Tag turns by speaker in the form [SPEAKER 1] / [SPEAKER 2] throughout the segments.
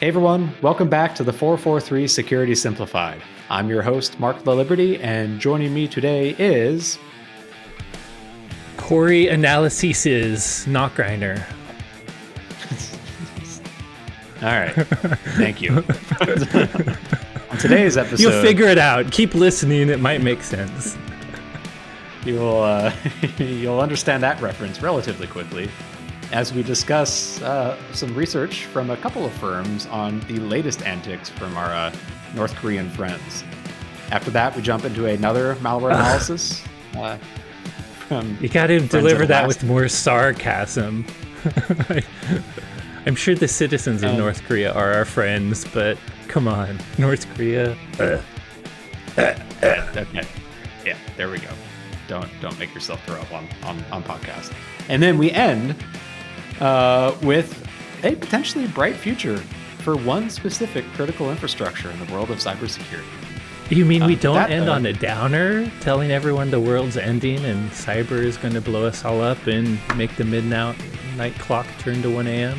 [SPEAKER 1] Hey everyone, welcome back to the 443 Security Simplified. I'm your host, Marc Laliberte, and joining me today is.
[SPEAKER 2] Corey Analysis Nachreiner.
[SPEAKER 1] All right. Thank you. On today's episode,
[SPEAKER 2] You'll figure it out. Keep listening, it might make sense.
[SPEAKER 1] you'll uh, you'll understand that reference relatively quickly as we discuss uh, some research from a couple of firms on the latest antics from our uh, North Korean friends. After that, we jump into another malware analysis. Uh, from
[SPEAKER 2] You got to deliver that with more sarcasm. I'm sure the citizens of
[SPEAKER 1] Um,
[SPEAKER 2] North Korea are our friends, but come on, North Korea. uh,
[SPEAKER 1] Okay. Yeah, there we go. Don't don't make yourself throw up on on, on podcast. And then we end uh, with a potentially bright future for one specific critical infrastructure in the world of cybersecurity.
[SPEAKER 2] You mean we
[SPEAKER 1] Uh,
[SPEAKER 2] don't
[SPEAKER 1] that,
[SPEAKER 2] end
[SPEAKER 1] uh,
[SPEAKER 2] on a downer, telling everyone the world's ending and cyber is going to blow us all up and make the midnight night clock turn to 1 a.m.?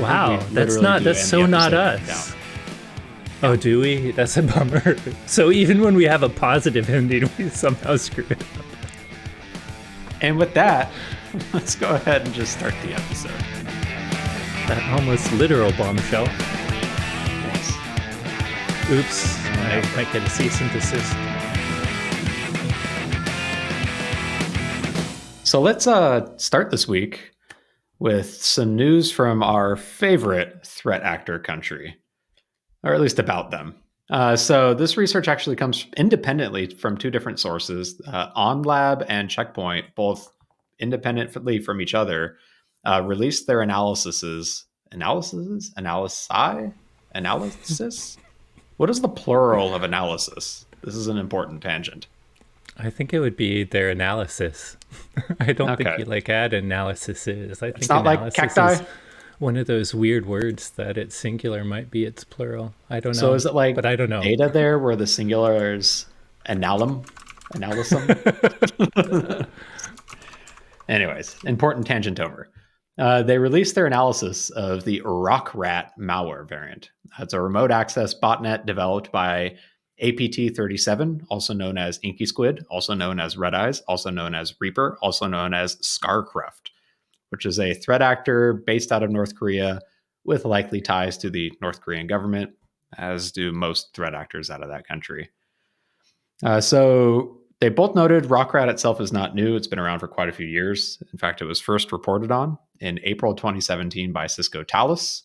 [SPEAKER 2] Wow, that's not that's so not us.
[SPEAKER 1] down.
[SPEAKER 2] Oh, do we? That's a bummer. So even when we have a positive ending, we somehow screw it. up.
[SPEAKER 1] And with that, let's go ahead and just start the episode.
[SPEAKER 2] That almost literal bombshell.
[SPEAKER 1] Yes.
[SPEAKER 2] Oops, I might get a cease and desist.
[SPEAKER 1] So let's uh, start this week with some news from our favorite threat actor country, or at least about them. Uh, so this research actually comes independently from two different sources, uh, AhnLab and Checkpoint, both independently from each other, uh, released their analyses. Analyses? Analysi? Analysis? What is the plural of analysis? This is an important tangent.
[SPEAKER 2] I think it would be their analysis. I don't
[SPEAKER 1] Okay.
[SPEAKER 2] think you like add analysis is. I think
[SPEAKER 1] not like cacti?
[SPEAKER 2] one of those weird words that it's singular might be its plural. I don't know.
[SPEAKER 1] So is it like
[SPEAKER 2] But I don't know.
[SPEAKER 1] data there where the singular is analum? Analysum? Anyways, important tangent over. Uh, they released their analysis of the RokRAT malware variant. It's a remote access botnet developed by APT37, also known as Inky Squid, also known as Red Eyes, also known as Reaper, also known as ScarCruft, which is a threat actor based out of North Korea with likely ties to the North Korean government, as do most threat actors out of that country. Uh, so they both noted RokRAT itself is not new. It's been around for quite a few years. In fact, it was first reported on in April 2017 by Cisco Talos.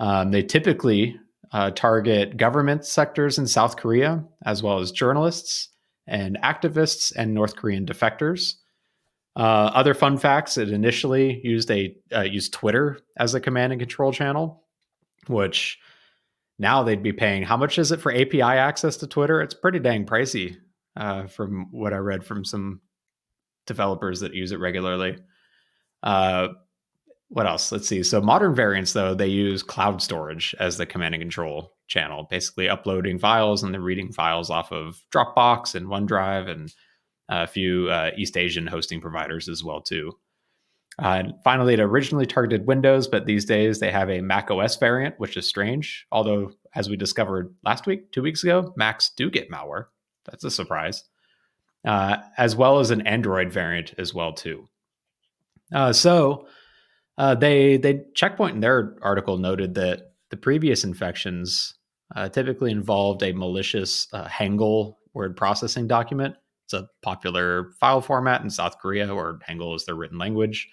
[SPEAKER 1] Um, they typically uh, target government sectors in South Korea, as well as journalists and activists and North Korean defectors. Uh, other fun facts: it initially used a uh, used Twitter as a command and control channel, which now they'd be paying. How much is it for API access to Twitter? It's pretty dang pricey, uh, from what I read from some developers that use it regularly. Uh, what else? Let's see. So modern variants, though, they use cloud storage as the command and control channel, basically uploading files and then reading files off of Dropbox and OneDrive and a few uh, East Asian hosting providers as well too. Uh, and finally, it originally targeted Windows, but these days they have a Mac OS variant, which is strange. Although, as we discovered last week, two weeks ago, Macs do get malware. That's a surprise. Uh, as well as an Android variant as well too. Uh, so uh, they they checkpoint in their article noted that the previous infections uh, typically involved a malicious uh, Hangul word processing document. It's a popular file format in South Korea, where Hangul is their written language,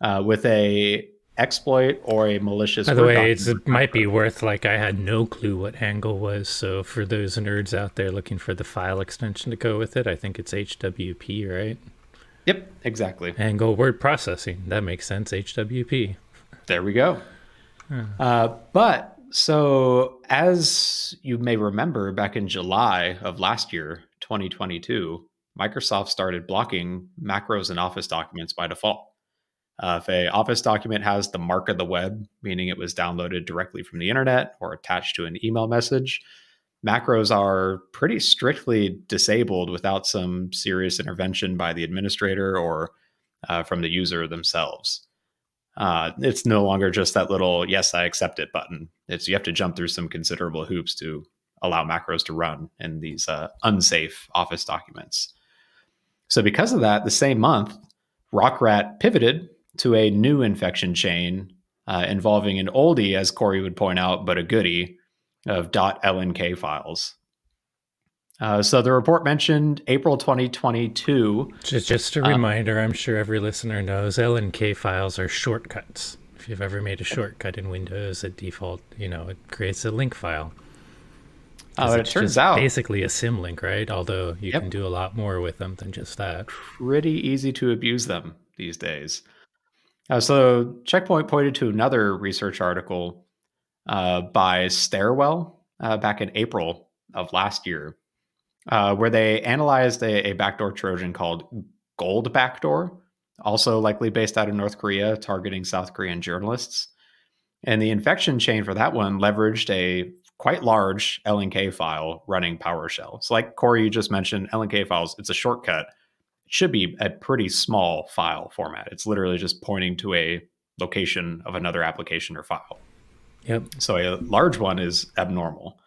[SPEAKER 1] uh, with a exploit or a malicious.
[SPEAKER 2] By the way, it's, it might be worth like I had no clue what Hangul was. So for those nerds out there looking for the file extension to go with it, I think it's HWP, right?
[SPEAKER 1] Yep, exactly.
[SPEAKER 2] Hangul word processing. That makes sense. HWP.
[SPEAKER 1] There we go. Uh, but so, as you may remember, back in July of last year, 2022, Microsoft started blocking macros and Office documents by default. Uh, if a Office document has the mark of the web, meaning it was downloaded directly from the internet or attached to an email message, macros are pretty strictly disabled without some serious intervention by the administrator or uh, from the user themselves. Uh, it's no longer just that little yes, I accept it button. It's you have to jump through some considerable hoops to allow macros to run in these uh, unsafe Office documents. So because of that, the same month, RokRAT pivoted to a new infection chain uh, involving an oldie, as Corey would point out, but a goodie of .lnk files. Uh, so the report mentioned April 2022.
[SPEAKER 2] Just, just a uh, reminder, I'm sure every listener knows LNK files are shortcuts. If you've ever made a shortcut in Windows, at default, you know, it creates a link file.
[SPEAKER 1] Oh, it turns out
[SPEAKER 2] basically a symlink, right? Although you yep. can do a lot more with them than just that.
[SPEAKER 1] Pretty easy to abuse them these days. Uh, so Checkpoint pointed to another research article uh, by Stairwell uh, back in April of last year, uh, where they analyzed a, a backdoor Trojan called Gold Backdoor, also likely based out of North Korea, targeting South Korean journalists. And the infection chain for that one leveraged a quite large LNK file running PowerShell. So, like Corey, you just mentioned, LNK files, it's a shortcut. Should be a pretty small file format. It's literally just pointing to a location of another application or file.
[SPEAKER 2] Yep.
[SPEAKER 1] So, a large one is abnormal.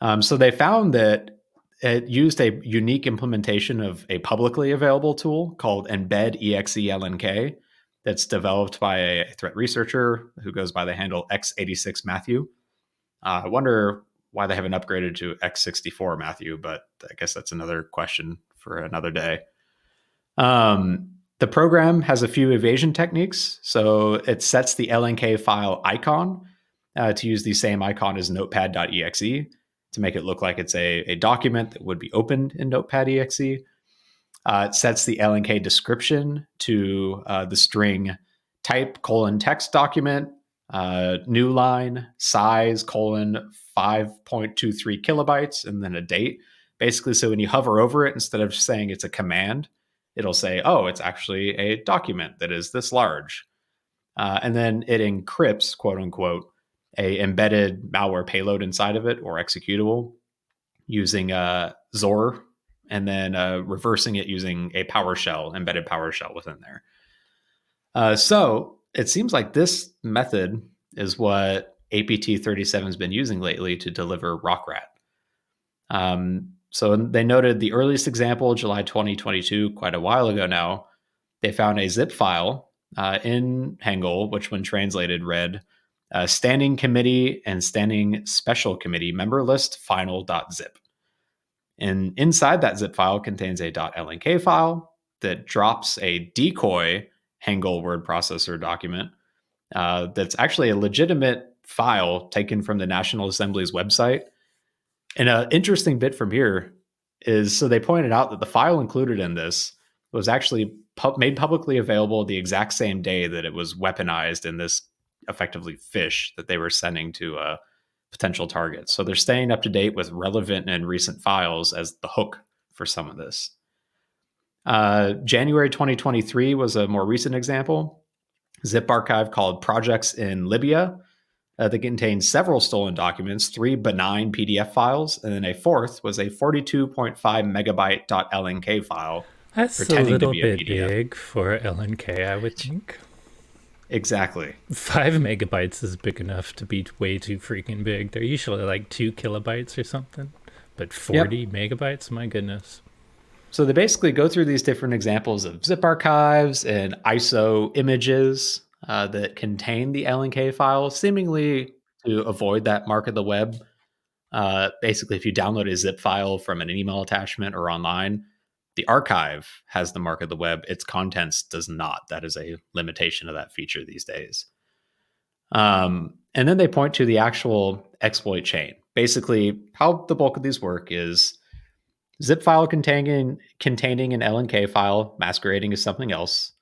[SPEAKER 1] Um, so, they found that it used a unique implementation of a publicly available tool called Embed EXE LNK that's developed by a threat researcher who goes by the handle X86 Matthew. Uh, I wonder why they haven't upgraded to x64, Matthew, but I guess that's another question for another day. Um, the program has a few evasion techniques. So it sets the LNK file icon uh, to use the same icon as notepad.exe to make it look like it's a, a document that would be opened in notepad.exe. Uh, it sets the LNK description to uh, the string type colon text document uh, new line size colon 5.23 kilobytes and then a date basically so when you hover over it instead of saying it's a command it'll say oh it's actually a document that is this large uh, and then it encrypts quote unquote a embedded malware payload inside of it or executable using uh, XOR and then uh, reversing it using a PowerShell embedded PowerShell within there. Uh, so it seems like this method is what APT 37 has been using lately to deliver RokRAT. Um, so they noted the earliest example, July 2022, quite a while ago now. They found a zip file uh, in Hangul, which, when translated, read uh, Standing Committee and Standing Special Committee member list final.zip. And inside that zip file contains a .lnk file that drops a decoy Hangul word processor document uh, that's actually a legitimate file taken from the National Assembly's website. And an interesting bit from here is so they pointed out that the file included in this was actually pu- made publicly available the exact same day that it was weaponized in this effectively fish that they were sending to uh, potential targets. So they're staying up to date with relevant and recent files as the hook for some of this. Uh, January 2023 was a more recent example. Zip archive called Projects in Libya uh, that contained several stolen documents, three benign PDF files, and then a fourth was a 42.5 megabyte .lnk file.
[SPEAKER 2] That's a little bit a big for LNK, I would think.
[SPEAKER 1] Exactly.
[SPEAKER 2] Five megabytes is big enough to be way too freaking big. They're usually like two kilobytes or something, but 40 yep. megabytes, my goodness.
[SPEAKER 1] So they basically go through these different examples of zip archives and ISO images uh, that contain the LNK file, seemingly to avoid that mark of the web. Uh, basically, if you download a zip file from an email attachment or online, the archive has the mark of the web. Its contents does not. That is a limitation of that feature these days. Um, and then they point to the actual exploit chain. Basically, how the bulk of these work is zip file containing containing an LNK file masquerading as something else.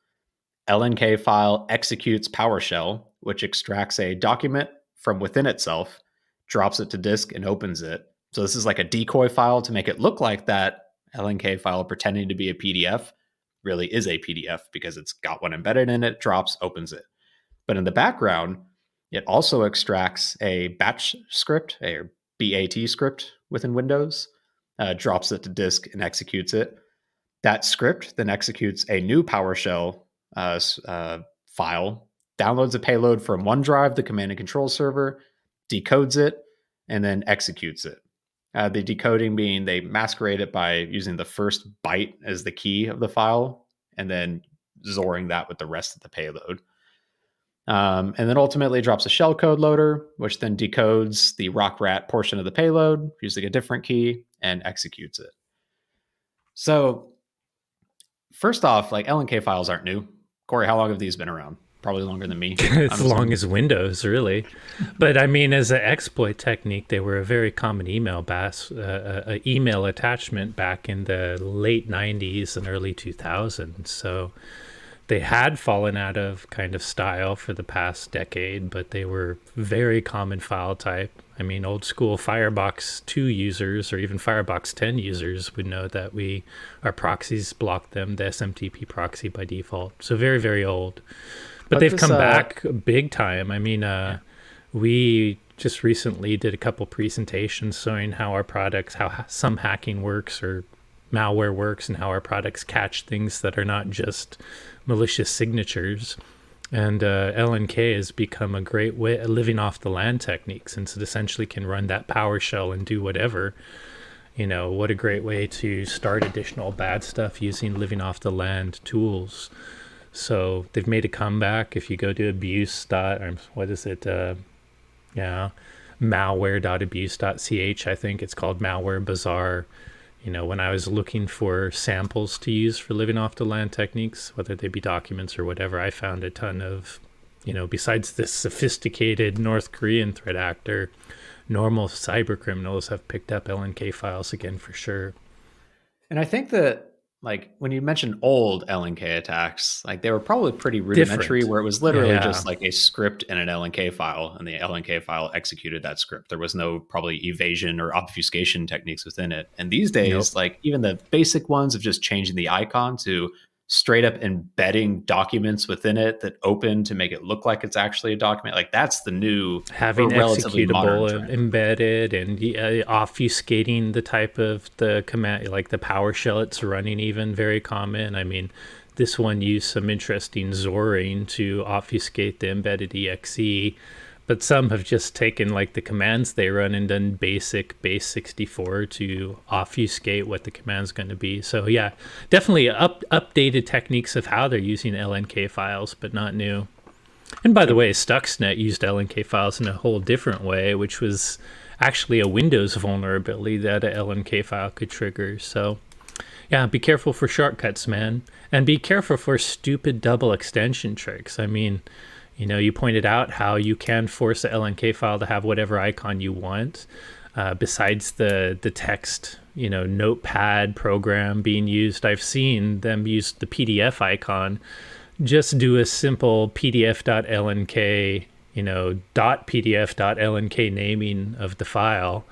[SPEAKER 1] LNK file executes PowerShell, which extracts a document from within itself, drops it to disk, and opens it. So this is like a decoy file to make it look like that LNK file pretending to be a PDF really is a PDF because it's got one embedded in it, drops, opens it. But in the background, it also extracts a batch script, a BAT script within Windows, uh, drops it to disk and executes it. That script then executes a new PowerShell uh, uh, file downloads a payload from OneDrive, the command and control server, decodes it, and then executes it. Uh, the decoding being they masquerade it by using the first byte as the key of the file and then XORing that with the rest of the payload. Um, and then ultimately drops a shellcode loader, which then decodes the RokRAT portion of the payload using a different key and executes it. So, first off, like LNK files aren't new. Corey, how long have these been around? Probably longer than me.
[SPEAKER 2] as long as Windows, really. but I mean, as an exploit technique, they were a very common email bas- uh, uh, email attachment back in the late '90s and early 2000s. So they had fallen out of kind of style for the past decade, but they were very common file type. I mean, old school Firebox 2 users or even Firebox 10 users would know that we our proxies block them, the SMTP proxy by default. So very, very old. But, but they've this, come uh, back big time. I mean, uh, yeah. we just recently did a couple presentations showing how our products, how some hacking works or malware works, and how our products catch things that are not just malicious signatures. And uh, LNK has become a great way of living off the land technique since it essentially can run that PowerShell and do whatever. You know, what a great way to start additional bad stuff using living off the land tools. So they've made a comeback. If you go to abuse dot, or what is it? Uh, yeah, malware.abuse.ch. I think it's called Malware Bazaar. You know, when I was looking for samples to use for living off the land techniques, whether they be documents or whatever, I found a ton of, you know, besides this sophisticated North Korean threat actor, normal cyber criminals have picked up LNK files again for sure.
[SPEAKER 1] And I think that like when you mentioned old LNK attacks, like they were probably pretty rudimentary, Different. where it was literally yeah. just like a script in an LNK file, and the LNK file executed that script. There was no probably evasion or obfuscation techniques within it. And these days, nope. like even the basic ones of just changing the icon to straight up embedding documents within it that open to make it look like it's actually a document. Like that's the new
[SPEAKER 2] having executable embedded and uh, obfuscating the type of the command, like the PowerShell it's running, even very common. I mean, this one used some interesting XORing to obfuscate the embedded exe but some have just taken like the commands they run and done basic base 64 to obfuscate what the command's going to be. So yeah definitely up updated techniques of how they're using lnk files but not new. And by the way stuxnet used lnk files in a whole different way which was actually a windows vulnerability that a lnk file could trigger. So yeah be careful for shortcuts man. And be careful for stupid double extension tricks. I mean you know, you pointed out how you can force the LNK file to have whatever icon you want, uh, besides the the text, you know, notepad program being used. I've seen them use the PDF icon. Just do a simple PDF.lnk, you know, PDF.lnk naming of the file.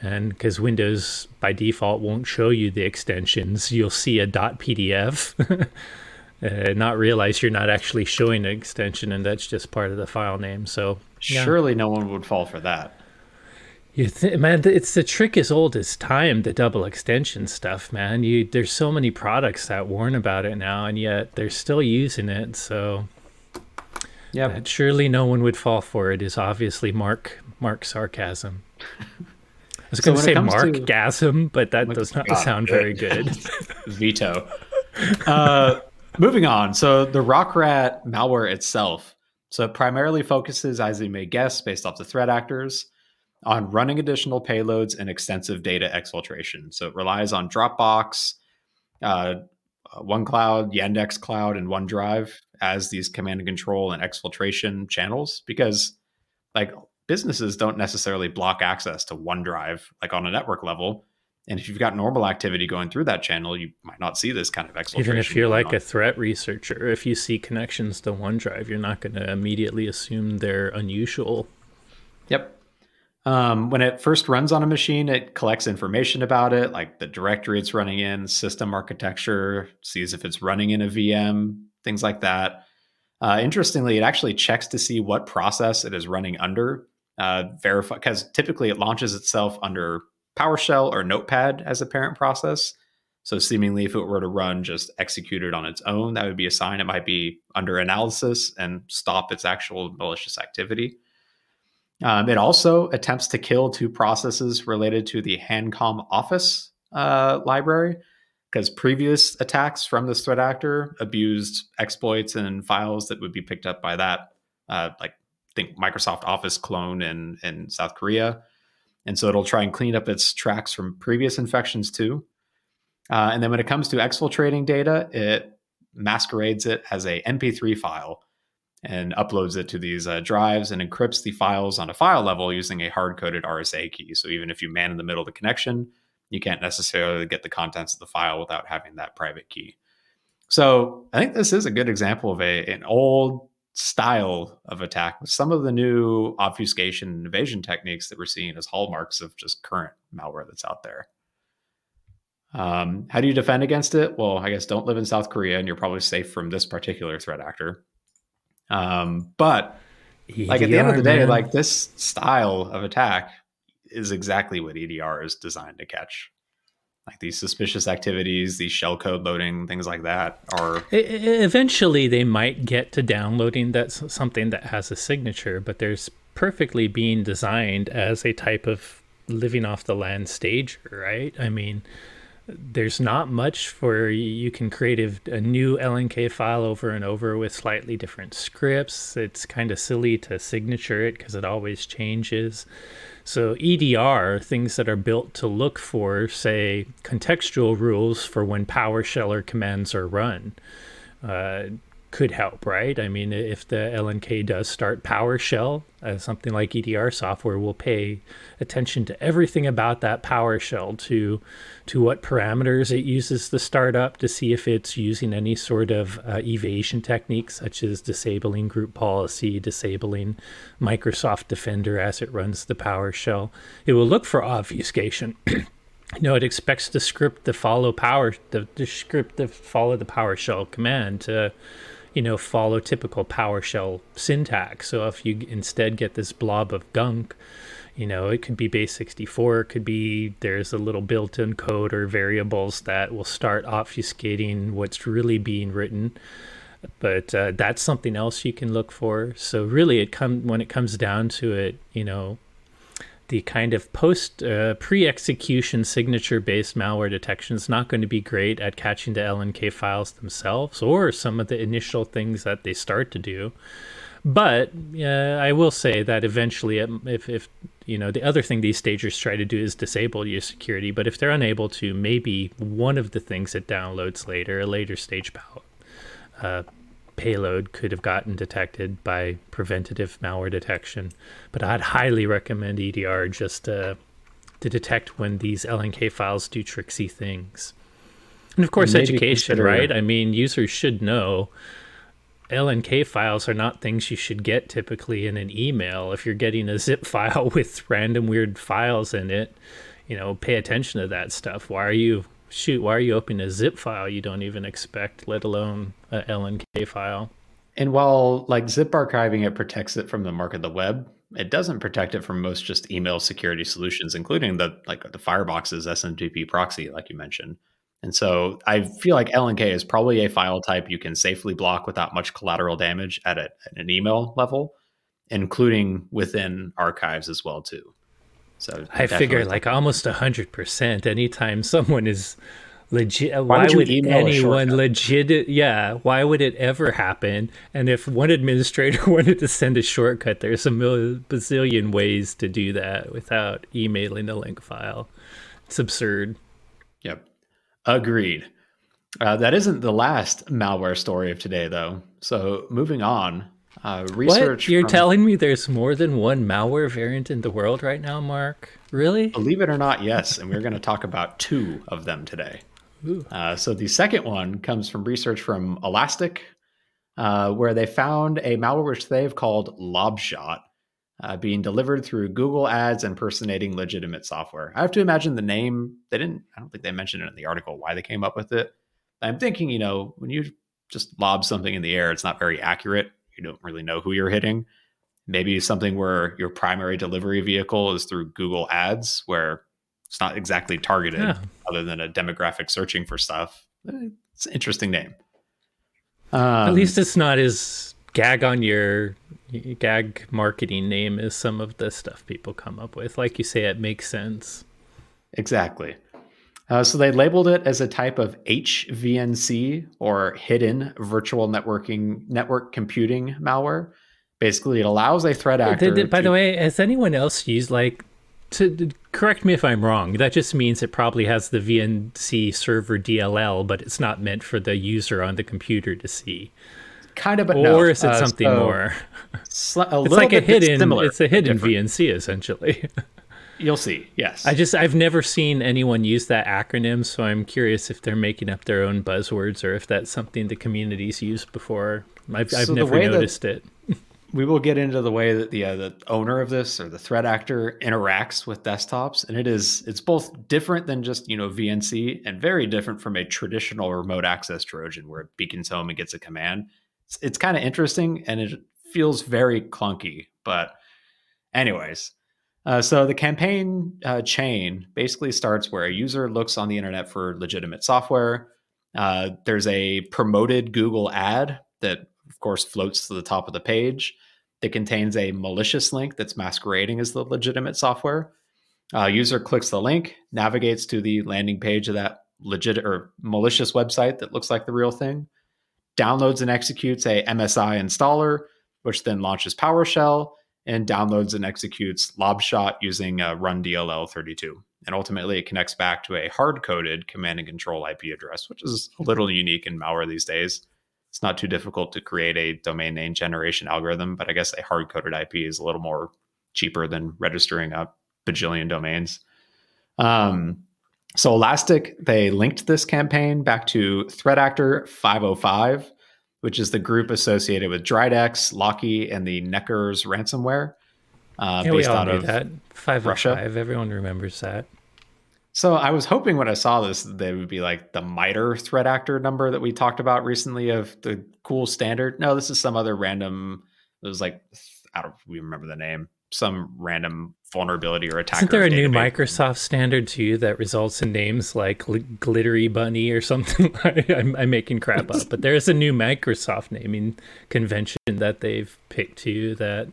[SPEAKER 2] And because Windows by default won't show you the extensions, you'll see a .pdf. uh, not realize you're not actually showing an extension and that's just part of the file name. So
[SPEAKER 1] yeah. surely no one would fall for that.
[SPEAKER 2] You th- man, it's the trick as old as time. The double extension stuff, man. You there's so many products that warn about it now, and yet they're still using it. So yeah, surely no one would fall for it. Is obviously Mark Mark sarcasm. I was so going to say Mark to... gasm, but that does not sound very good.
[SPEAKER 1] Veto. Uh, Moving on. So the RokRAT malware itself. So it primarily focuses, as you may guess, based off the threat actors, on running additional payloads and extensive data exfiltration. So it relies on Dropbox, uh, OneCloud, Yandex Cloud, and OneDrive as these command and control and exfiltration channels because, like, businesses don't necessarily block access to OneDrive like on a network level. And if you've got normal activity going through that channel, you might not see this kind of exfiltration.
[SPEAKER 2] Even if you're like on. a threat researcher, if you see connections to OneDrive, you're not going to immediately assume they're unusual.
[SPEAKER 1] Yep. Um, when it first runs on a machine, it collects information about it, like the directory it's running in, system architecture, sees if it's running in a VM, things like that. Uh, interestingly, it actually checks to see what process it is running under. Uh, verify because typically it launches itself under PowerShell or Notepad as a parent process. So, seemingly, if it were to run just executed on its own, that would be a sign it might be under analysis and stop its actual malicious activity. Um, it also attempts to kill two processes related to the Hancom Office uh, library because previous attacks from this threat actor abused exploits and files that would be picked up by that, uh, like think Microsoft Office clone in in South Korea, and so it'll try and clean up its tracks from previous infections too. Uh, and then when it comes to exfiltrating data, it masquerades it as a MP3 file and uploads it to these uh, drives and encrypts the files on a file level using a hard coded RSA key. So even if you man in the middle of the connection, you can't necessarily get the contents of the file without having that private key. So I think this is a good example of a an old style of attack with some of the new obfuscation and evasion techniques that we're seeing as hallmarks of just current malware that's out there. Um, how do you defend against it? Well, I guess don't live in South Korea and you're probably safe from this particular threat actor. Um, but EDR, like at the end of the day, man. like this style of attack is exactly what EDR is designed to catch. Like these suspicious activities, these shellcode loading, things like that are.
[SPEAKER 2] Eventually, they might get to downloading that something that has a signature, but there's perfectly being designed as a type of living off the land stager, right? I mean, there's not much for you can create a, a, new LNK file over and over with slightly different scripts. It's kind of silly to signature it because it always changes. So EDR, things that are built to look for, say, contextual rules for when PowerShell or commands are run. Uh, could help, right? I mean, if the LNK does start PowerShell, uh, something like EDR software will pay attention to everything about that PowerShell, to to what parameters it uses the startup, to see if it's using any sort of uh, evasion techniques, such as disabling group policy, disabling Microsoft Defender as it runs the PowerShell. It will look for obfuscation. you know, it expects the script to follow power the, the script to follow the PowerShell command to you know, follow typical PowerShell syntax. So if you instead get this blob of gunk, you know, it could be base 64, it could be there's a little built in code or variables that will start obfuscating what's really being written. But uh, that's something else you can look for. So really, it come when it comes down to it, you know, the kind of post uh, pre-execution signature based malware detection is not going to be great at catching the LNK files themselves or some of the initial things that they start to do. But uh, I will say that eventually, um, if, if you know the other thing these stagers try to do is disable your security, but if they're unable to, maybe one of the things it downloads later, a later stage uh, payload could have gotten detected by preventative malware detection. But I'd highly recommend EDR just to, to detect when these LNK files do tricksy things. And of course, education, right? I mean, users should know LNK files are not things you should get typically in an email. If you're getting a zip file with random weird files in it, you know, pay attention to that stuff. Why are you shoot, why are you opening a zip file you don't even expect, let alone a LNK file?
[SPEAKER 1] And while like zip archiving it protects it from the mark of the web, it doesn't protect it from most just email security solutions, including the like the Firebox's SMTP proxy, like you mentioned. And so I feel like LNK is probably a file type you can safely block without much collateral damage at, a, at an email level, including within archives as well too.
[SPEAKER 2] So I figure like almost a hundred percent. Anytime someone is legit, why, why would, would anyone legit? Yeah, why would it ever happen? And if one administrator wanted to send a shortcut, there's a million, bazillion ways to do that without emailing a link file. It's absurd.
[SPEAKER 1] Yep, agreed. Uh, that isn't the last malware story of today, though. So moving on, uh,
[SPEAKER 2] research. What? You're from, telling me there's more than one malware variant in the world right now, Mark? Really?
[SPEAKER 1] Believe it or not, yes. And we're going to talk about two of them today. Uh, so the second one comes from research from Elastic, uh, where they found a malware which they've called Lobshot. Uh, being delivered through Google Ads impersonating legitimate software. I have to imagine the name. They didn't. I don't think they mentioned it in the article why they came up with it. I'm thinking, you know, when you just lob something in the air, it's not very accurate you don't really know who you're hitting. Maybe something where your primary delivery vehicle is through Google Ads, where it's not exactly targeted yeah. other than a demographic searching for stuff. It's an interesting name.
[SPEAKER 2] Um, At least it's not as gag on your gag marketing name as some of the stuff people come up with. Like you say, it makes sense.
[SPEAKER 1] Exactly. Uh, so they labeled it as a type of HVNC or hidden virtual networking network computing malware. Basically, it allows a threat actor.
[SPEAKER 2] Did, by to, the way, has anyone else used like to correct me if I'm wrong? That just means it probably has the VNC server DLL, but it's not meant for the user on the computer to see.
[SPEAKER 1] Kind of, but
[SPEAKER 2] or
[SPEAKER 1] no.
[SPEAKER 2] is it uh, something so more?
[SPEAKER 1] Sl- it's like a hidden. Similar,
[SPEAKER 2] it's a hidden different. VNC essentially.
[SPEAKER 1] You'll see. Yes.
[SPEAKER 2] I just I've never seen anyone use that acronym, so I'm curious if they're making up their own buzzwords or if that's something the community's used before. I've, I've never noticed it.
[SPEAKER 1] we will get into the way that the uh, the owner of this or the threat actor interacts with desktops, and it is it's both different than just you know VNC and very different from a traditional remote access Trojan where it beacons home and gets a command. It's, it's kind of interesting and it feels very clunky, but anyways uh, so the campaign uh, chain basically starts where a user looks on the internet for legitimate software. Uh, there's a promoted Google ad that, of course, floats to the top of the page that contains a malicious link that's masquerading as the legitimate software. Uh, user clicks the link, navigates to the landing page of that legit or malicious website that looks like the real thing, downloads and executes a MSI installer, which then launches PowerShell and downloads and executes Lobshot using uh, run DLL 32. And ultimately, it connects back to a hard coded command and control IP address, which is a little unique in malware these days. It's not too difficult to create a domain name generation algorithm, but I guess a hard coded IP is a little more cheaper than registering a bajillion domains. Um, so Elastic, they linked this campaign back to threat actor 505, which is the group associated with Dridex, Locky, and the Necurs ransomware.
[SPEAKER 2] Uh, yeah, based we all out of that. Five oh Russia. Five. Everyone remembers that.
[SPEAKER 1] So I was hoping when I saw this, they would be like the MITRE threat actor number that we talked about recently of the cool standard. No, this is some other random. It was like I don't we remember the name some random vulnerability or attack.
[SPEAKER 2] Isn't there a new Microsoft standard too that results in names like gl- Glittery Bunny or something? I'm, I'm, making crap up, but there's a new Microsoft naming convention that they've picked too that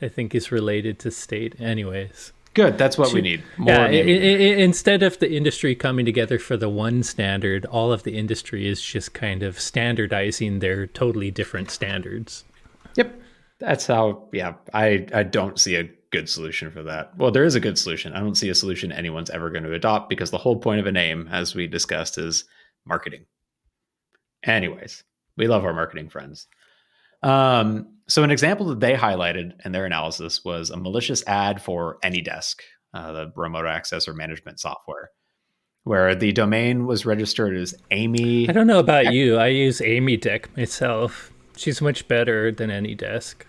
[SPEAKER 2] I think is related to state. Anyways.
[SPEAKER 1] Good. That's what we need.
[SPEAKER 2] More yeah. It, it, instead of the industry coming together for the one standard, all of the industry is just kind of standardizing their totally different standards.
[SPEAKER 1] Yep that's how yeah i i don't see a good solution for that. Well there is a good solution. I don't see a solution anyone's ever going to adopt because the whole point of a name as we discussed is marketing. Anyways we love our marketing friends. Um, so an example that they highlighted in their analysis was a malicious ad for anydesk uh, the remote access or management software where the domain was registered as amy
[SPEAKER 2] i don't know about you. I use AnyDesk myself. She's much better than AnyDesk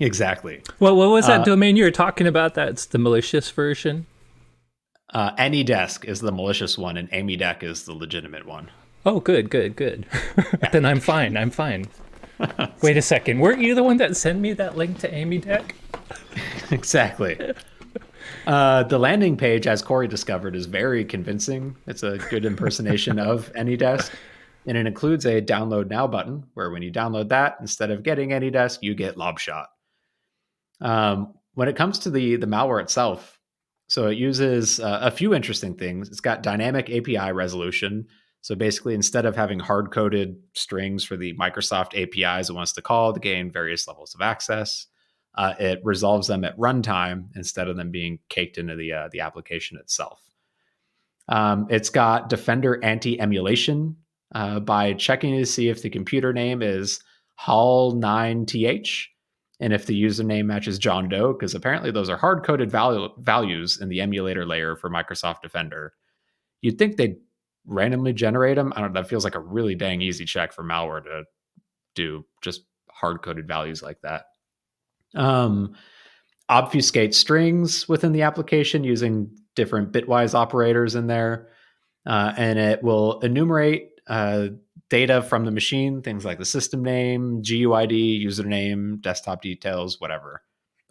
[SPEAKER 1] Exactly.
[SPEAKER 2] Well, what was that uh, domain you were talking about? That's the malicious version.
[SPEAKER 1] Uh, AnyDesk is the malicious one, and AmyDeck is the legitimate one.
[SPEAKER 2] Oh, good, good, good. Yeah. then I'm fine. I'm fine. Wait a second. Weren't you the one that sent me that link to AmyDeck?
[SPEAKER 1] exactly. Uh, the landing page, as Corey discovered, is very convincing. It's a good impersonation of AnyDesk. And it includes a download now button where when you download that, instead of getting AnyDesk, you get Lobshot. Um, when it comes to the the malware itself, so it uses uh, a few interesting things. It's got dynamic API resolution. So basically, instead of having hard coded strings for the Microsoft APIs it wants to call to gain various levels of access, uh, it resolves them at runtime instead of them being caked into the uh, the application itself. Um, it's got Defender anti emulation uh, by checking to see if the computer name is HAL9TH and if the username matches John Doe, because apparently those are hard coded value, values in the emulator layer for Microsoft Defender. You'd think they'd randomly generate them. I don't know. That feels like a really dang easy check for malware to do just hard coded values like that. Um, obfuscate strings within the application using different bitwise operators in there. Uh, and it will enumerate uh, data from the machine, things like the system name, GUID, username, desktop details, whatever.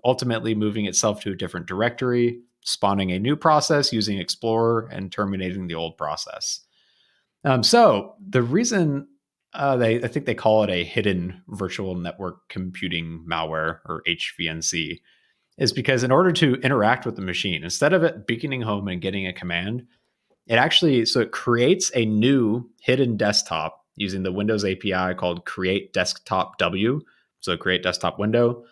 [SPEAKER 1] Ultimately, moving itself to a different directory spawning a new process using Explorer and terminating the old process. Um, so the reason uh, they, I think they call it a hidden virtual network computing malware or HVNC, is because in order to interact with the machine, instead of it beaconing home and getting a command, it actually so it creates a new hidden desktop using the Windows API called create desktop W. So create desktop window.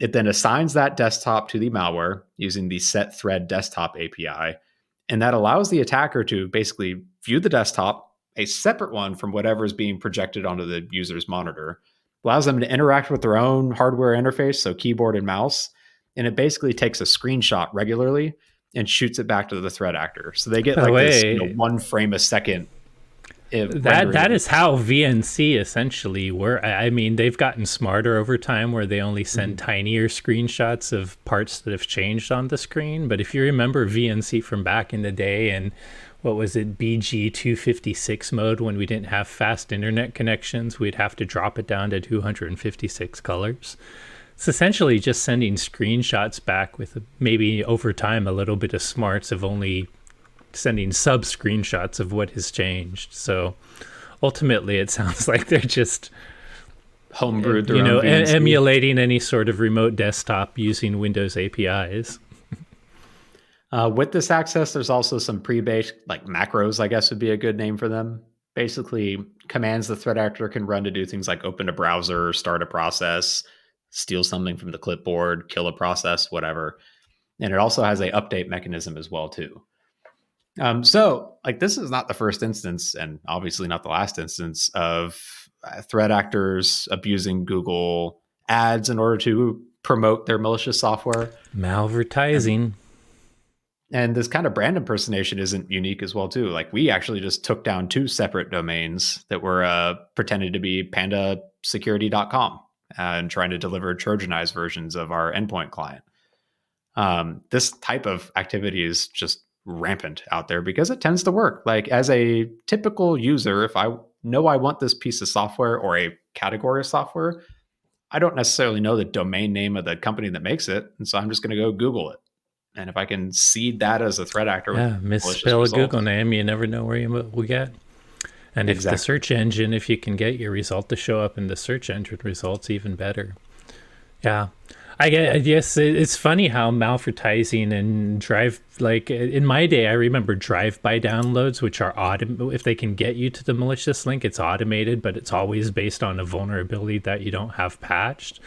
[SPEAKER 1] It then assigns that desktop to the malware using the set thread desktop API. And that allows the attacker to basically view the desktop, a separate one from whatever is being projected onto the user's monitor, allows them to interact with their own hardware interface, so keyboard and mouse. And it basically takes a screenshot regularly and shoots it back to the threat actor. So they get oh, like way, this you know, one frame a second
[SPEAKER 2] that that is how VNC essentially work. I mean, they've gotten smarter over time, where they only send mm-hmm. tinier screenshots of parts that have changed on the screen. But if you remember VNC from back in the day, and what was it, BG two fifty six mode, when we didn't have fast internet connections, we'd have to drop it down to two hundred and fifty six colors. It's essentially just sending screenshots back with maybe over time a little bit of smarts of only sending sub screenshots of what has changed. So ultimately, it sounds like they're just
[SPEAKER 1] homebrewed,
[SPEAKER 2] you know, emulating any sort of remote desktop using Windows APIs.
[SPEAKER 1] uh, with this access, there's also some pre-baked like macros. I guess would be a good name for them. Basically, commands the threat actor can run to do things like open a browser, start a process, steal something from the clipboard, kill a process, whatever. And it also has a update mechanism as well too. Um, so, like, this is not the first instance, and obviously not the last instance of uh, threat actors abusing Google ads in order to promote their malicious software.
[SPEAKER 2] Malvertising.
[SPEAKER 1] And, and this kind of brand impersonation isn't unique as well, too. Like, we actually just took down two separate domains that were uh, pretended to be pandasecurity.com and trying to deliver Trojanized versions of our endpoint client. Um, this type of activity is just rampant out there because it tends to work. Like as a typical user, if I know I want this piece of software or a category of software, I don't necessarily know the domain name of the company that makes it. And so I'm just going to go Google it. And if I can seed that as a threat actor,
[SPEAKER 2] yeah, misspell a Google name, you never know where you will get. And exactly. if the search engine, if you can get your result to show up in the search engine results, even better. Yeah. I guess it's funny how malvertising and drive like in my day I remember drive-by downloads which are autom- if they can get you to the malicious link it's automated but it's always based on a vulnerability that you don't have patched.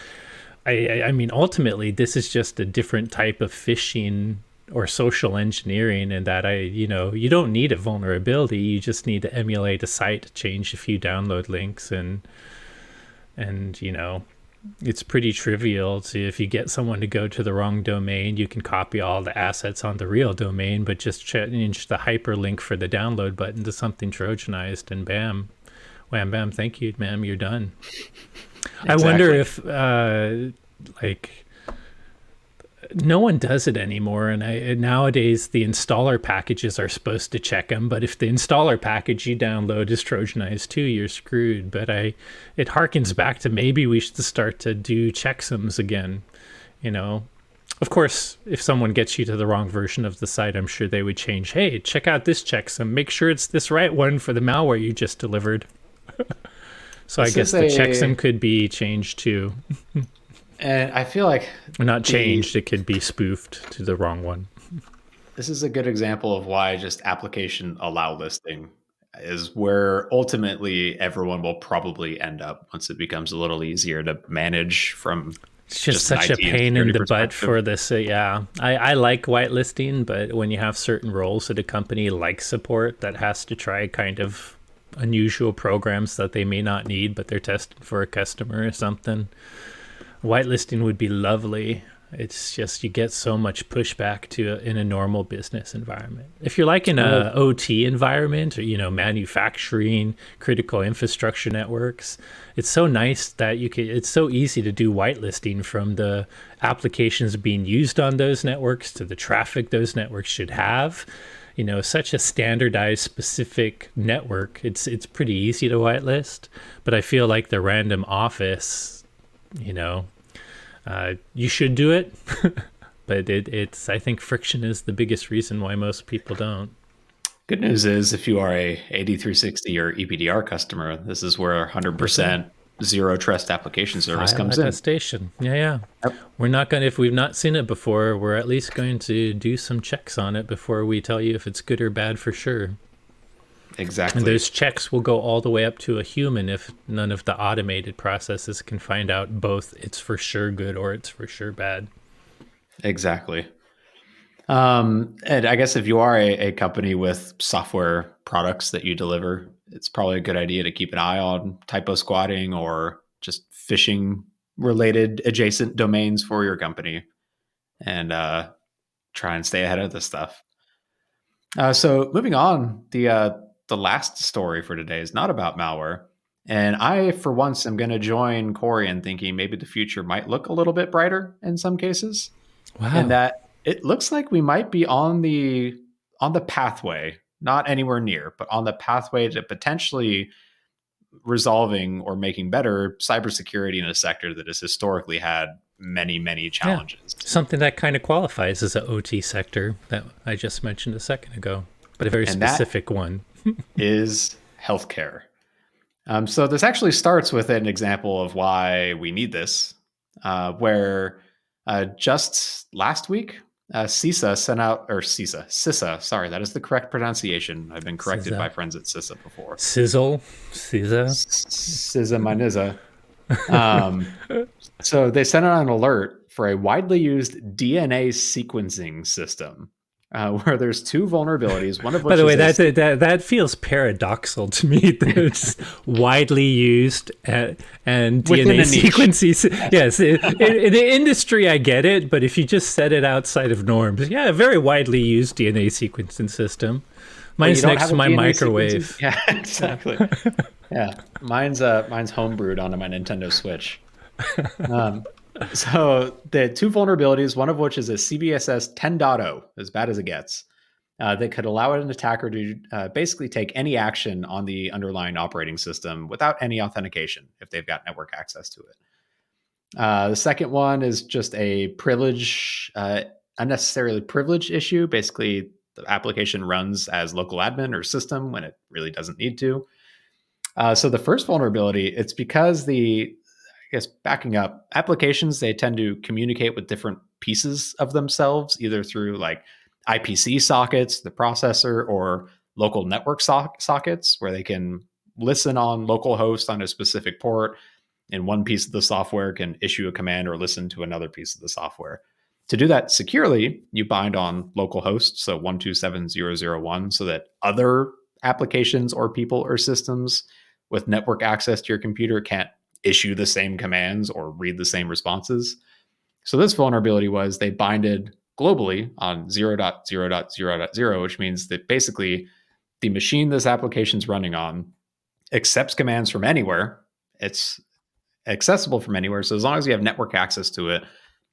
[SPEAKER 2] I, I mean ultimately this is just a different type of phishing or social engineering and that I you know you don't need a vulnerability you just need to emulate a site change a few download links and and you know it's pretty trivial to if you get someone to go to the wrong domain, you can copy all the assets on the real domain, but just change the hyperlink for the download button to something Trojanized, and bam, wham bam, thank you, ma'am, you're done. Exactly. I wonder if uh, like no one does it anymore and I, nowadays the installer packages are supposed to check them but if the installer package you download is trojanized too you're screwed. But i it harkens mm-hmm. back to maybe we should start to do checksums again you know? Of course if someone gets you to the wrong version of the site i'm sure they would change hey check out this checksum. Make sure it's this right one for the malware you just delivered. So this i guess the a... checksum could be changed too
[SPEAKER 1] And I feel like
[SPEAKER 2] not changed, the, it could be spoofed to the wrong one.
[SPEAKER 1] This is a good example of why just application allow listing is where ultimately everyone will probably end up once it becomes a little easier to manage from
[SPEAKER 2] it's just, just such a pain in the butt for this. Uh, yeah, I, I like whitelisting, but when you have certain roles at a company like support that has to try kind of unusual programs that they may not need, but they're testing for a customer or something, whitelisting would be lovely. It's just you get so much pushback to in a normal business environment. If you're like in a OT environment or you know manufacturing, critical infrastructure networks, it's so nice that you can. It's so easy to do whitelisting from the applications being used on those networks to the traffic those networks should have you know such a standardized specific network it's it's pretty easy to whitelist but i feel like the random office you know, uh, you should do it, but it, it's I think friction is the biggest reason why most people don't.
[SPEAKER 1] Good news is if you are a AD360 or EPDR customer, this is where 100% zero trust application service comes in.
[SPEAKER 2] Attestation. Yeah, yeah. Yep. We're not going to, if we've not seen it before, we're at least going to do some checks on it before we tell you if it's good or bad for sure.
[SPEAKER 1] Exactly.
[SPEAKER 2] And those checks will go all the way up to a human if none of the automated processes can find out both it's for sure good or it's for sure bad.
[SPEAKER 1] Exactly. Um, and I guess if you are a, a company with software products that you deliver, it's probably a good idea to keep an eye on typo squatting or just phishing related adjacent domains for your company and uh, try and stay ahead of this stuff. Uh, so moving on, the uh, the last story for today is not about malware. And I, for once, am going to join Corey in thinking maybe the future might look a little bit brighter in some cases. Wow. And that it looks like we might be on the on the pathway not anywhere near, but on the pathway to potentially resolving or making better cybersecurity in a sector that has historically had many, many challenges.
[SPEAKER 2] Yeah. Something that kind of qualifies as an OT sector that I just mentioned a second ago, but a very and specific one
[SPEAKER 1] is healthcare. Um, so this actually starts with an example of why we need this, uh, where uh, just last week, uh, CISA sent out, or CISA, CISA, sorry, that is the correct pronunciation. I've been corrected CISA. by friends at CISA before.
[SPEAKER 2] Sizzle, CISA.
[SPEAKER 1] CISA, my NISA. Um, so they sent out an alert for a widely used DNA sequencing system uh, where there's two vulnerabilities. One of which,
[SPEAKER 2] by the way, that, that that feels paradoxical to me. It's widely used at, and DNA sequences. yes, in, in, the industry, I get it, but if you just set it outside of norms, yeah, a very widely used DNA sequencing system. Mine's next to my DNA microwave.
[SPEAKER 1] Yeah, exactly. yeah, mine's uh, mine's homebrewed onto my Nintendo Switch. Um, so the two vulnerabilities, one of which is a CVSS 10.0, as bad as it gets, uh, that could allow an attacker to uh, basically take any action on the underlying operating system without any authentication if they've got network access to it. Uh, the second one is just a privilege, uh, unnecessarily privilege issue. Basically, the application runs as local admin or system when it really doesn't need to. Uh, so the first vulnerability, it's because the guess backing up, applications they tend to communicate with different pieces of themselves, either through like IPC sockets, the processor, or local network so- sockets, where they can listen on local host on a specific port, and one piece of the software can issue a command or listen to another piece of the software. To do that securely, you bind on local host, so 127001, so that other applications or people or systems with network access to your computer can't issue the same commands or read the same responses. So this vulnerability was they binded globally on 0.0.0.0, which means that basically the machine this application is running on accepts commands from anywhere. It's accessible from anywhere. So as long as you have network access to it,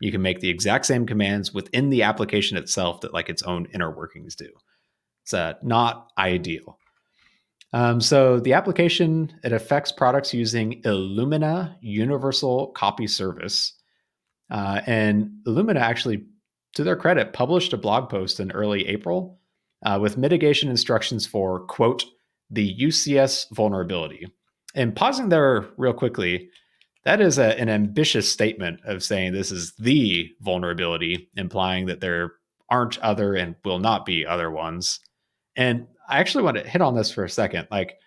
[SPEAKER 1] you can make the exact same commands within the application itself that like its own inner workings do. It's uh, not ideal. Um, so the application it affects products using Illumina Universal Copy Service, uh, and Illumina actually, to their credit, published a blog post in early April uh, with mitigation instructions for quote the UCS vulnerability. And pausing there real quickly, that is a, an ambitious statement of saying this is the vulnerability, implying that there aren't other and will not be other ones. And I actually want to hit on this for a second. Like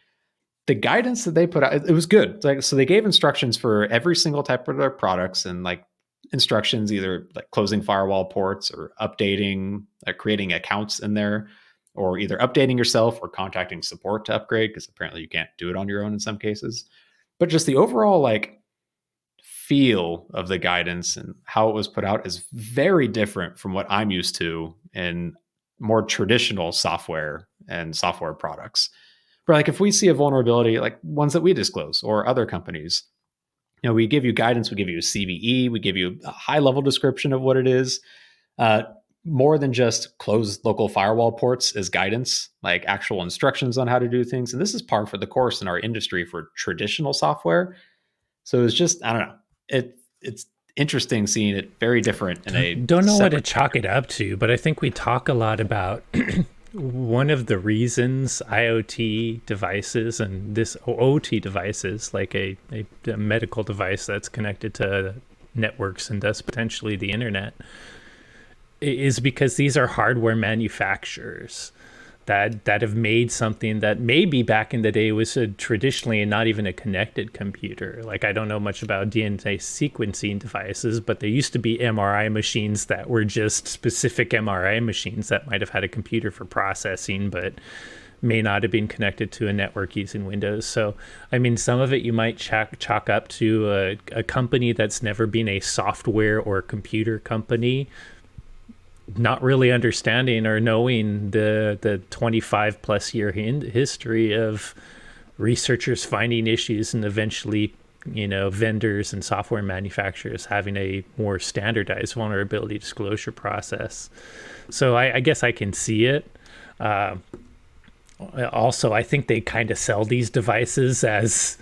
[SPEAKER 1] the guidance that they put out, it was good. Like so, they gave instructions for every single type of their products and like instructions, either like closing firewall ports or updating, creating accounts in there, or either updating yourself or contacting support to upgrade because apparently you can't do it on your own in some cases. But just the overall like feel of the guidance and how it was put out is very different from what I'm used to in more traditional software and software products. But like if we see a vulnerability, like ones that we disclose or other companies, you know, we give you guidance, we give you a CVE, we give you a high level description of what it is. Uh, more than just close local firewall ports as guidance, like actual instructions on how to do things. And this is par for the course in our industry for traditional software. So it's just, I don't know, it it's interesting seeing it very different in a
[SPEAKER 2] don't know what to chalk it up to, but I think we talk a lot about one of the reasons IoT devices and this OT devices, like a, a, a medical device that's connected to networks and thus potentially the internet, is because these are hardware manufacturers that that have made something that maybe back in the day was a, traditionally not even a connected computer. Like I don't know much about DNA sequencing devices, but there used to be MRI machines that were just specific MRI machines that might have had a computer for processing, but may not have been connected to a network using Windows. So, I mean, some of it you might chalk, chalk up to a, a company that's never been a software or computer company not really understanding or knowing the the 25 plus year history of researchers finding issues and eventually you know vendors and software manufacturers having a more standardized vulnerability disclosure process. So i, I guess i can see it. Uh, also i think they kind of sell these devices as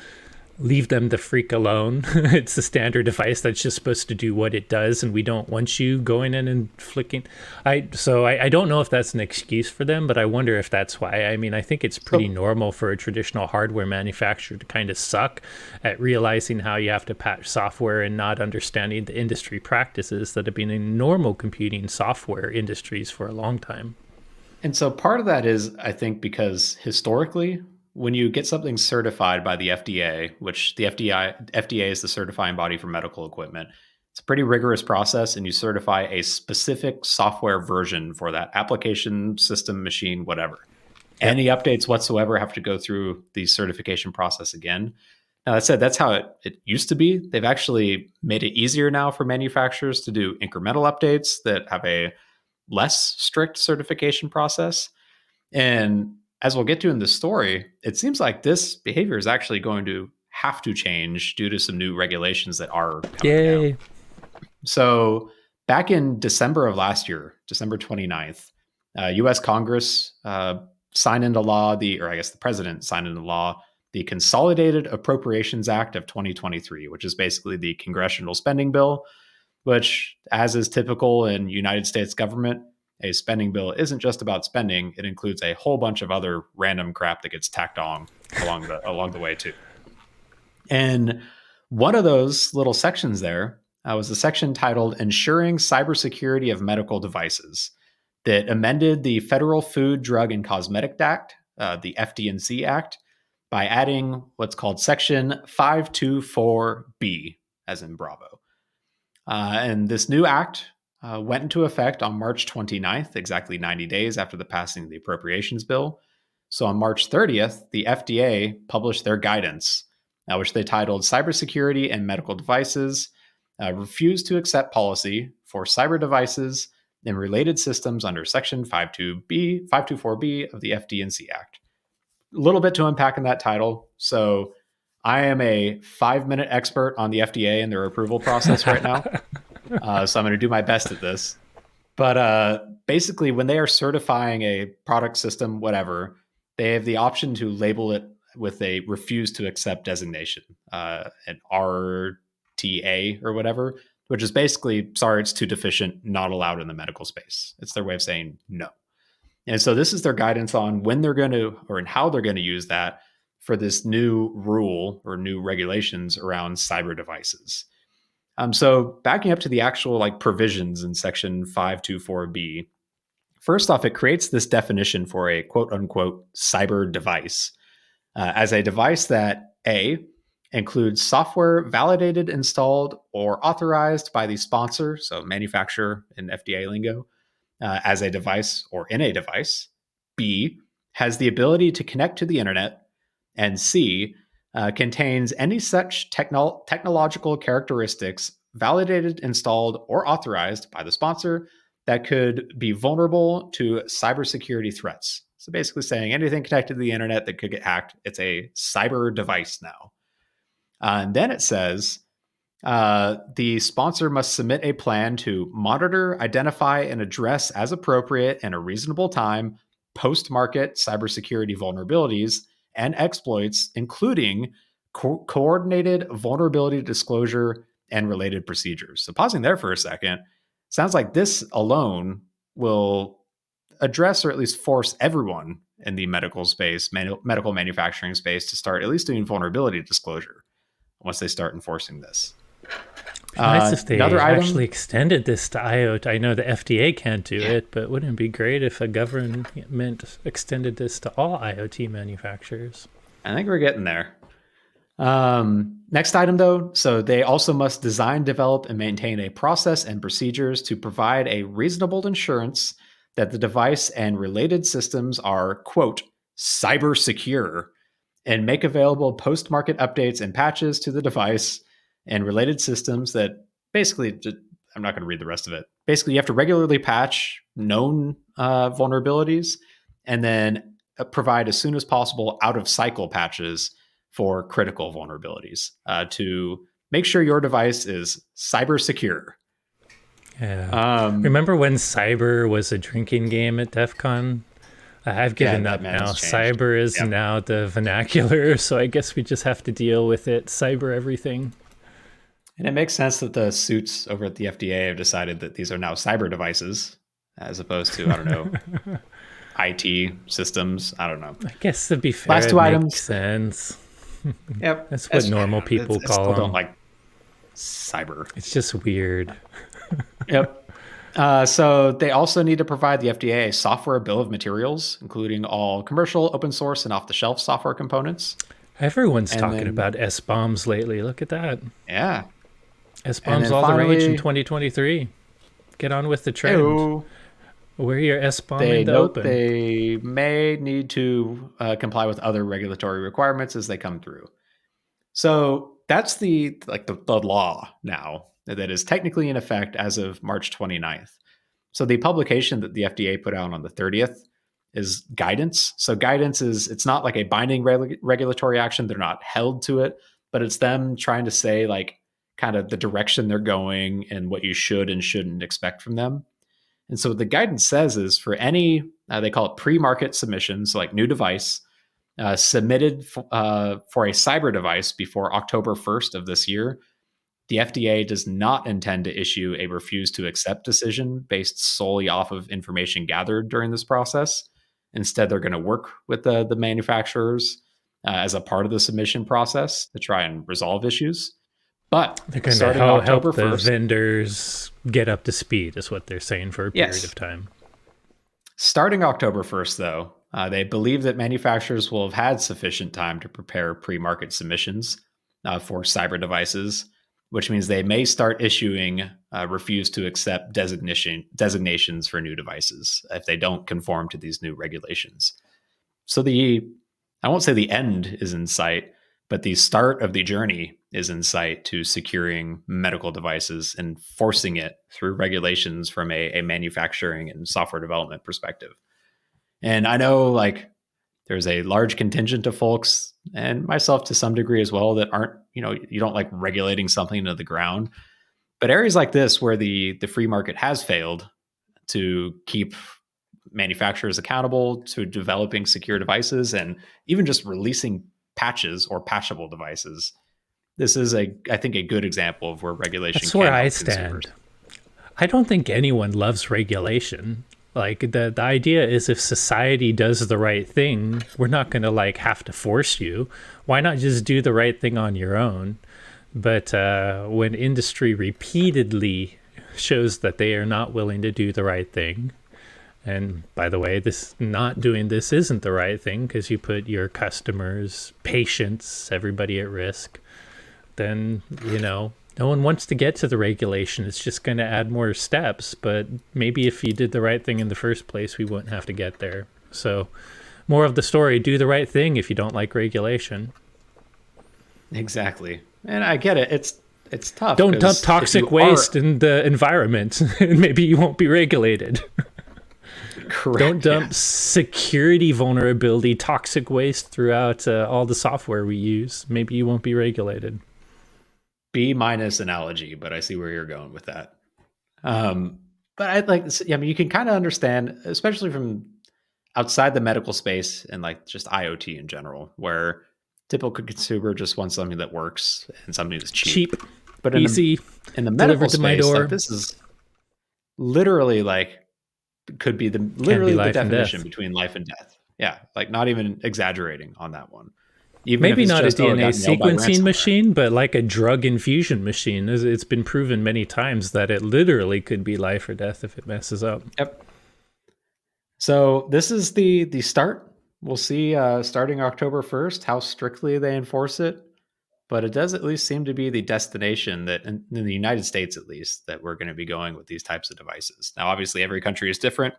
[SPEAKER 2] leave them the freak alone. it's a standard device that's just supposed to do what it does, and we don't want you going in and flicking. I so I, I don't know if that's an excuse for them, but I wonder if that's why. I mean, I think it's pretty so, normal for a traditional hardware manufacturer to kind of suck at realizing how you have to patch software and not understanding the industry practices that have been in normal computing software industries for a long time.
[SPEAKER 1] And so part of that is, I think, because historically when you get something certified by the FDA, which the FDA FDA is the certifying body for medical equipment, it's a pretty rigorous process, and you certify a specific software version for that application, system, machine, whatever. Yep. Any updates whatsoever have to go through the certification process again. Now that said, that's how it, it used to be. They've actually made it easier now for manufacturers to do incremental updates that have a less strict certification process. And as we'll get to in the story, it seems like this behavior is actually going to have to change due to some new regulations that are coming Yay. Down. So, back in December of last year, December 29th, uh, US Congress uh, signed into law the, or I guess the president signed into law the Consolidated Appropriations Act of 2023, which is basically the congressional spending bill, which, as is typical in United States government, a spending bill isn't just about spending; it includes a whole bunch of other random crap that gets tacked on along the along the way too. And one of those little sections there uh, was a section titled "Ensuring Cybersecurity of Medical Devices" that amended the Federal Food, Drug, and Cosmetic Act, uh, the FD&C Act, by adding what's called Section 524B, as in Bravo. Uh, and this new act uh, went into effect on March 29th, exactly 90 days after the passing of the appropriations bill. So on March 30th, the FDA published their guidance, uh, which they titled Cybersecurity and Medical Devices uh, Refuse to Accept Policy for Cyber Devices and Related Systems under Section 52B, 524B of the FD&C Act. A little bit to unpack in that title. So I am a five minute expert on the FDA and their approval process right now. uh, so I'm going to do my best at this. But uh, basically, when they are certifying a product system, whatever, they have the option to label it with a refuse to accept designation, uh, an RTA or whatever, which is basically sorry, it's too deficient, not allowed in the medical space. It's their way of saying no. And so this is their guidance on when they're going to or and how they're going to use that for this new rule or new regulations around cyber devices. Um, so backing up to the actual like provisions in section 524B, first off, it creates this definition for a quote unquote cyber device uh, as a device that A includes software validated, installed, or authorized by the sponsor, so manufacturer in FDA lingo, uh, as a device or in a device. B has the ability to connect to the internet. And C uh, contains any such techno- technological characteristics validated, installed, or authorized by the sponsor that could be vulnerable to cybersecurity threats. So basically saying anything connected to the internet that could get hacked, it's a cyber device now. Uh, and then it says uh, the sponsor must submit a plan to monitor, identify, and address as appropriate in a reasonable time post market cybersecurity vulnerabilities and exploits, including co- coordinated vulnerability disclosure and related procedures. So, pausing there for a second, sounds like this alone will address or at least force everyone in the medical space, man- medical manufacturing space, to start at least doing vulnerability disclosure once they start enforcing this.
[SPEAKER 2] Nice uh, if they actually item, extended this to IoT. I know the FDA can't do yeah. it, but wouldn't it be great if a government extended this to all IoT manufacturers?
[SPEAKER 1] I think we're getting there. Um, next item, though. So they also must design, develop, and maintain a process and procedures to provide a reasonable insurance that the device and related systems are, quote, cyber secure and make available post market updates and patches to the device and related systems that basically, just, I'm not going to read the rest of it. Basically, you have to regularly patch known uh, vulnerabilities and then uh, provide as soon as possible out of cycle patches for critical vulnerabilities uh, to make sure your device is cyber secure.
[SPEAKER 2] Yeah. Um, Remember when cyber was a drinking game at DEF CON? I've given yeah, up now. Cyber is yep. now the vernacular, so I guess we just have to deal with it. Cyber everything.
[SPEAKER 1] And it makes sense that the suits over at the FDA have decided that these are now cyber devices as opposed to, I don't know, IT systems. I don't know.
[SPEAKER 2] I guess to be fair, last two items sense.
[SPEAKER 1] Yep,
[SPEAKER 2] that's what normal people it's, call it's them. Don't
[SPEAKER 1] like cyber.
[SPEAKER 2] It's just weird.
[SPEAKER 1] yep. Uh, so they also need to provide the FDA a software bill of materials, including all commercial, open source, and off-the-shelf software components.
[SPEAKER 2] Everyone's and talking then, about SBOMs lately. Look at that.
[SPEAKER 1] Yeah.
[SPEAKER 2] SBOMs all finally, the rage in 2023. Get on with the trend. Ew. Where your SBOM
[SPEAKER 1] they
[SPEAKER 2] in the open.
[SPEAKER 1] They may need to uh, comply with other regulatory requirements as they come through. So that's the like the, the law now that is technically in effect as of March 29th. So the publication that the FDA put out on the 30th is guidance. So guidance is it's not like a binding reg- regulatory action. They're not held to it, but it's them trying to say like kind of the direction they're going and what you should and shouldn't expect from them. And so what the guidance says is for any, uh, they call it pre-market submissions, like new device, uh, submitted f- uh, for a cyber device before October 1st of this year, the FDA does not intend to issue a refuse to accept decision based solely off of information gathered during this process. Instead, they're going to work with the, the manufacturers uh, as a part of the submission process to try and resolve issues. But
[SPEAKER 2] they're going to help, help the 1st, vendors get up to speed, is what they're saying for a period of time.
[SPEAKER 1] Starting October 1st, though, uh, they believe that manufacturers will have had sufficient time to prepare pre market submissions uh, for cyber devices, which means they may start issuing uh, refuse to accept designation designations for new devices if they don't conform to these new regulations. So the I won't say the end is in sight, but the start of the journey is in sight to securing medical devices and forcing it through regulations from a, a manufacturing and software development perspective. And I know like there's a large contingent of folks and myself to some degree as well that aren't, you know, you don't like regulating something into the ground. But areas like this where the the free market has failed to keep manufacturers accountable to developing secure devices and even just releasing patches or patchable devices. This is a, I think, a good example of where regulation.
[SPEAKER 2] That's where I stand. Consumers. I don't think anyone loves regulation. Like the the idea is, if society does the right thing, we're not going to like have to force you. Why not just do the right thing on your own? But uh, when industry repeatedly shows that they are not willing to do the right thing, and by the way, this not doing this isn't the right thing because you put your customers, patients, everybody at risk. Then, you know, no one wants to get to the regulation. It's just going to add more steps. But maybe if you did the right thing in the first place, we wouldn't have to get there. So, more of the story do the right thing if you don't like regulation.
[SPEAKER 1] Exactly. And I get it. It's it's tough.
[SPEAKER 2] Don't dump toxic waste are... in the environment and maybe you won't be regulated. Correct. Don't dump yeah. security vulnerability, toxic waste throughout uh, all the software we use. Maybe you won't be regulated.
[SPEAKER 1] B minus analogy, but I see where you're going with that. Um, but I like, yeah. I mean, you can kind of understand, especially from outside the medical space and like just IoT in general, where typical consumer just wants something that works and something that's cheap. cheap.
[SPEAKER 2] but in easy
[SPEAKER 1] the, in the medical space, like, this is literally like could be the literally be the definition between life and death. Yeah, like not even exaggerating on that one.
[SPEAKER 2] Even Maybe not a DNA sequencing machine, but like a drug infusion machine. It's been proven many times that it literally could be life or death if it messes up.
[SPEAKER 1] Yep. So this is the the start. We'll see uh, starting October first how strictly they enforce it, but it does at least seem to be the destination that in, in the United States, at least, that we're going to be going with these types of devices. Now, obviously, every country is different.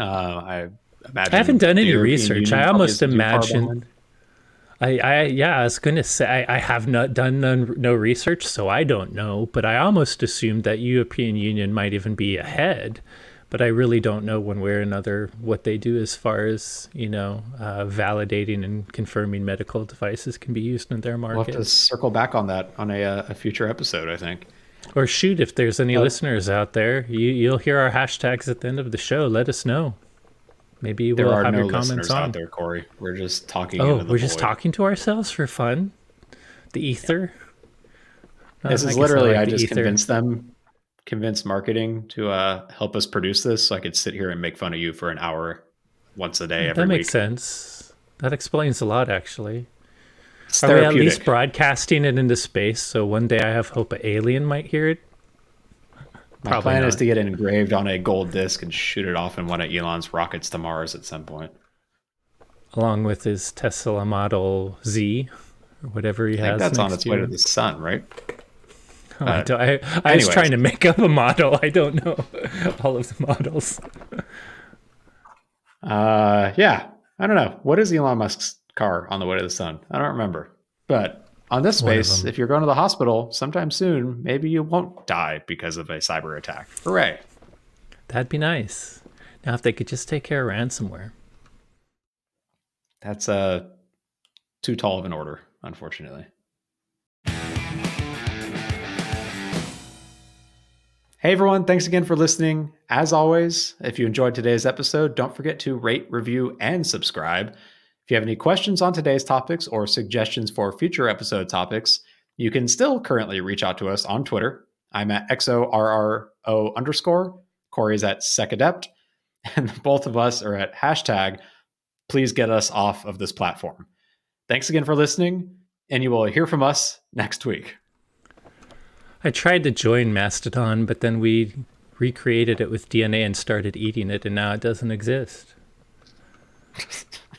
[SPEAKER 1] Uh, I imagine
[SPEAKER 2] I haven't done any research. Union I almost imagine. I, I yeah, I was gonna say I, I have not done no, no research, so I don't know. But I almost assumed that European Union might even be ahead. But I really don't know one way or another what they do as far as you know uh, validating and confirming medical devices can be used in their market.
[SPEAKER 1] We'll have to circle back on that on a, uh, a future episode, I think.
[SPEAKER 2] Or shoot, if there's any listeners out there, you, you'll hear our hashtags at the end of the show. Let us know. Maybe we'll have no your comments on
[SPEAKER 1] out there, Corey. We're just talking.
[SPEAKER 2] Oh, we're void. just talking to ourselves for fun. The ether.
[SPEAKER 1] Uh, this is literally I, like I just ether. convinced them, convinced marketing to uh, help us produce this, so I could sit here and make fun of you for an hour, once a day every
[SPEAKER 2] That makes
[SPEAKER 1] week.
[SPEAKER 2] sense. That explains a lot, actually. It's Are we at least broadcasting it into space? So one day I have hope an alien might hear it.
[SPEAKER 1] My Probably plan not. is to get it engraved on a gold disc and shoot it off in one of Elon's rockets to Mars at some point.
[SPEAKER 2] Along with his Tesla Model Z or whatever he
[SPEAKER 1] I
[SPEAKER 2] has.
[SPEAKER 1] that's on its way to the sun, right?
[SPEAKER 2] Oh, uh, I, I, I was trying to make up a model. I don't know all of the models.
[SPEAKER 1] uh, yeah, I don't know. What is Elon Musk's car on the way to the sun? I don't remember. But on this space, if you're going to the hospital sometime soon, maybe you won't die because of a cyber attack. Hooray.
[SPEAKER 2] That'd be nice. Now, if they could just take care of ransomware.
[SPEAKER 1] That's uh, too tall of an order, unfortunately. Hey everyone, thanks again for listening. As always, if you enjoyed today's episode, don't forget to rate, review, and subscribe. If you have any questions on today's topics or suggestions for future episode topics, you can still currently reach out to us on Twitter. I'm at XORRO underscore. Corey's at SecAdept. And both of us are at hashtag please get us off of this platform. Thanks again for listening, and you will hear from us next week.
[SPEAKER 2] I tried to join Mastodon, but then we recreated it with DNA and started eating it, and now it doesn't exist.